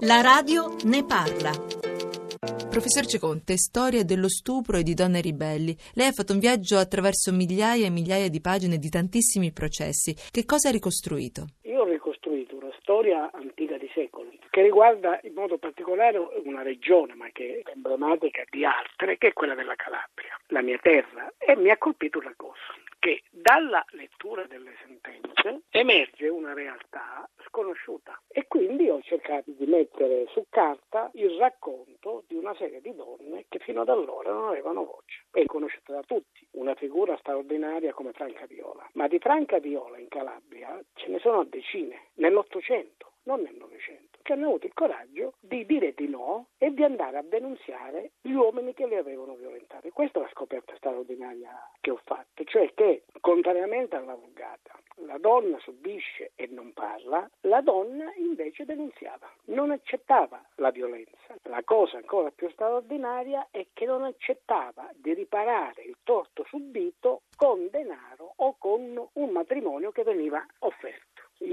La radio ne parla. Professor Ceconte, storia dello stupro e di donne ribelli. Lei ha fatto un viaggio attraverso migliaia e migliaia di pagine di tantissimi processi. Che cosa ha ricostruito? Io ho ricostruito una storia antica di secoli che riguarda in modo particolare una regione, ma che è emblematica di altre, che è quella della Calabria, la mia terra, e mi ha colpito una cosa, che dalla lettura delle sentenze emerge una realtà sconosciuta. E quindi ho cercato di mettere su carta il racconto di una serie di donne che fino ad allora non avevano voce e conosciuta da tutti, una figura straordinaria come Franca Viola, ma di Franca Viola in Calabria ce ne sono decine, nell'Ottocento, non nel Novecento che hanno avuto il coraggio di dire di no e di andare a denunziare gli uomini che le avevano violentate. Questa è la scoperta straordinaria che ho fatto, cioè che contrariamente alla vulgata, la donna subisce e non parla, la donna invece denunziava, non accettava la violenza. La cosa ancora più straordinaria è che non accettava di riparare il torto subito con denaro o con un matrimonio che veniva offerto.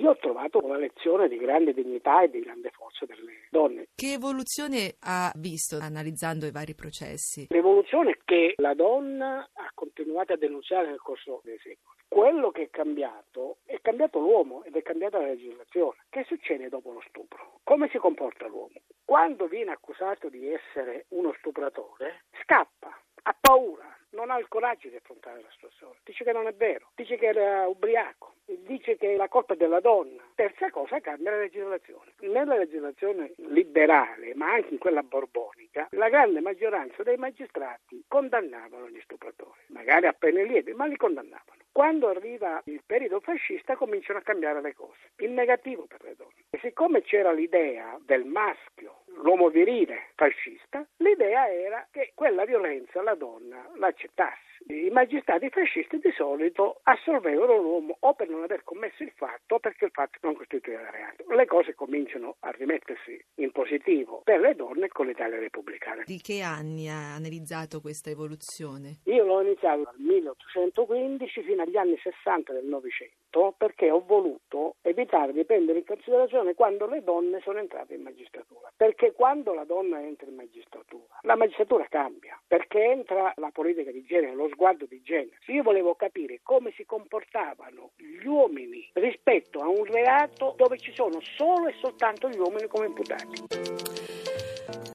Io ho trovato una lezione di grande dignità e di grande forza delle donne. Che evoluzione ha visto analizzando i vari processi? L'evoluzione è che la donna ha continuato a denunciare nel corso dei secoli. Quello che è cambiato è cambiato l'uomo ed è cambiata la legislazione. Che succede dopo lo stupro? Come si comporta l'uomo? Quando viene accusato di essere uno stupratore, scappa, ha paura, non ha il coraggio di affrontare la situazione. Dice che non è vero, dice che era ubriaco, dice che la colpa è della donna. Terza cosa, cambia la legislazione. Nella legislazione liberale, ma anche in quella borbonica, la grande maggioranza dei magistrati condannavano gli stupratori, magari a pene lievi, ma li condannavano. Quando arriva il periodo fascista cominciano a cambiare le cose, in negativo per le donne. E siccome c'era l'idea del maschio, l'uomo virile fascista, l'idea era che quella violenza la donna l'accettasse. I magistrati fascisti di solito assolvevano l'uomo o per non aver commesso il fatto o perché il fatto non costituiva reato. Le cose cominciano a rimettersi in positivo per le donne con l'Italia repubblicana. Di che anni ha analizzato questa evoluzione? Io l'ho iniziato dal 1815 fino agli anni 60 del Novecento perché ho voluto evitare di prendere in considerazione quando le donne sono entrate in magistratura. Perché quando la donna entra in magistratura, la magistratura cambia, perché entra la politica di genere, lo sguardo di genere. Io volevo capire come si comportavano gli uomini rispetto a un reato dove ci sono solo e soltanto gli uomini come imputati.